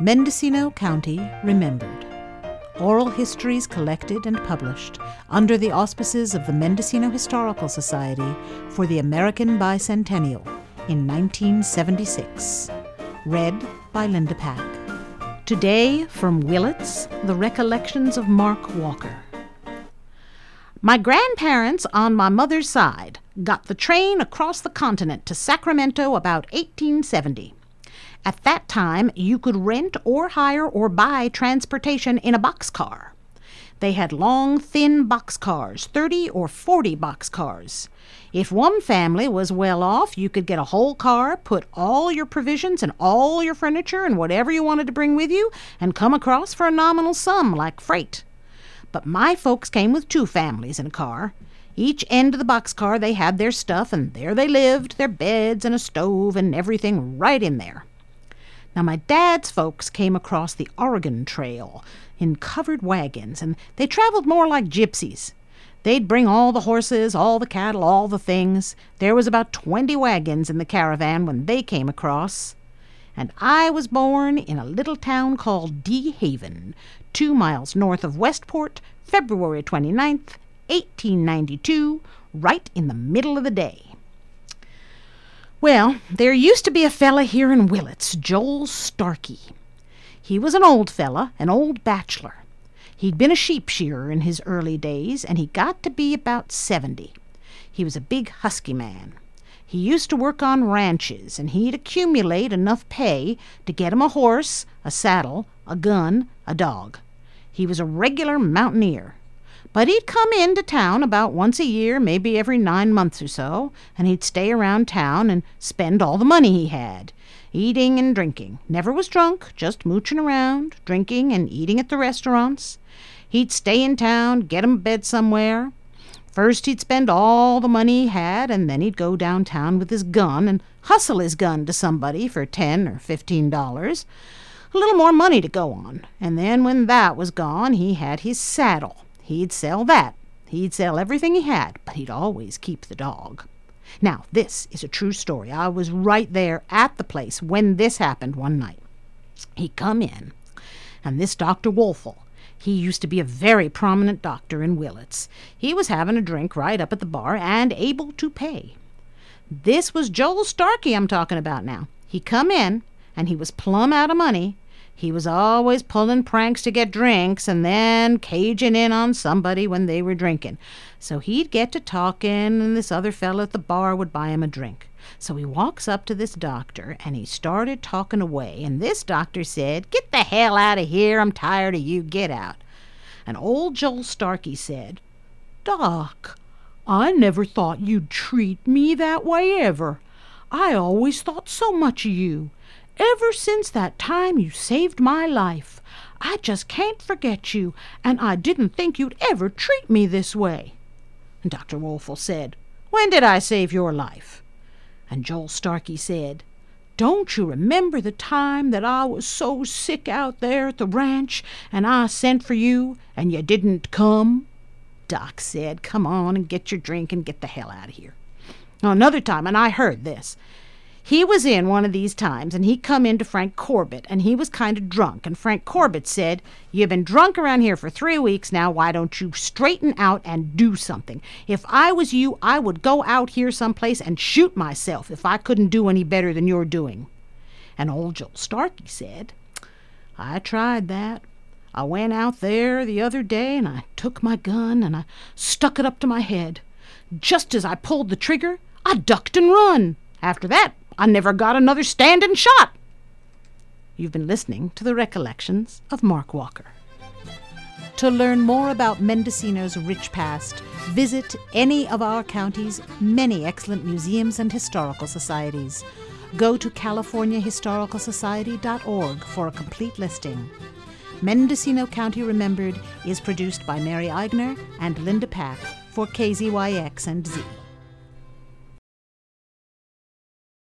Mendocino County Remembered. Oral histories collected and published under the auspices of the Mendocino Historical Society for the American Bicentennial in 1976. Read by Linda Pack. Today, from Willits, the recollections of Mark Walker. My grandparents on my mother's side got the train across the continent to Sacramento about 1870. At that time, you could rent or hire or buy transportation in a boxcar. They had long, thin boxcars, 30 or 40 boxcars. If one family was well off, you could get a whole car, put all your provisions and all your furniture and whatever you wanted to bring with you, and come across for a nominal sum like freight. But my folks came with two families in a car. Each end of the boxcar they had their stuff, and there they lived, their beds and a stove and everything right in there. Now, my dad's folks came across the Oregon Trail in covered wagons, and they traveled more like gypsies. They'd bring all the horses, all the cattle, all the things. There was about twenty wagons in the caravan when they came across. And I was born in a little town called De Haven, two miles north of Westport, February twenty-ninth, 1892, right in the middle of the day. Well, there used to be a fella here in Willits, Joel Starkey. He was an old fella, an old bachelor. He'd been a sheep shearer in his early days, and he got to be about seventy. He was a big, husky man. He used to work on ranches, and he'd accumulate enough pay to get him a horse, a saddle, a gun, a dog. He was a regular mountaineer. But he'd come into town about once a year, maybe every nine months or so, and he'd stay around town and spend all the money he had, eating and drinking. Never was drunk, just mooching around, drinking and eating at the restaurants. He'd stay in town, get him a bed somewhere. First he'd spend all the money he had, and then he'd go downtown with his gun and hustle his gun to somebody for ten or fifteen dollars. A little more money to go on, and then when that was gone, he had his saddle. He'd sell that. He'd sell everything he had, but he'd always keep the dog. Now, this is a true story. I was right there at the place when this happened one night. He come in, and this Dr. Wolfel, he used to be a very prominent doctor in Willits. He was having a drink right up at the bar and able to pay. This was Joel Starkey I'm talking about now. He come in, and he was plumb out of money, he was always pulling pranks to get drinks and then caging in on somebody when they were drinking. So he'd get to talking, and this other fellow at the bar would buy him a drink. So he walks up to this doctor and he started talking away, and this doctor said, Get the hell out of here. I'm tired of you. Get out. And old Joel Starkey said, Doc, I never thought you'd treat me that way ever. I always thought so much of you. Ever since that time you saved my life, I just can't forget you, and I didn't think you'd ever treat me this way. Dr. Wolfel said, When did I save your life? And Joel Starkey said, Don't you remember the time that I was so sick out there at the ranch, and I sent for you, and you didn't come? Doc said, Come on and get your drink and get the hell out of here. Another time, and I heard this. He was in one of these times, and he come in to Frank Corbett, and he was kind of drunk. And Frank Corbett said, You've been drunk around here for three weeks now. Why don't you straighten out and do something? If I was you, I would go out here someplace and shoot myself if I couldn't do any better than you're doing. And old Joel Starkey said, I tried that. I went out there the other day and I took my gun and I stuck it up to my head. Just as I pulled the trigger, I ducked and run. After that, I never got another standing shot. You've been listening to the recollections of Mark Walker. To learn more about Mendocino's rich past, visit any of our county's many excellent museums and historical societies. Go to CaliforniaHistoricalSociety.org for a complete listing. Mendocino County Remembered is produced by Mary Eigner and Linda Pack for KZYX and Z.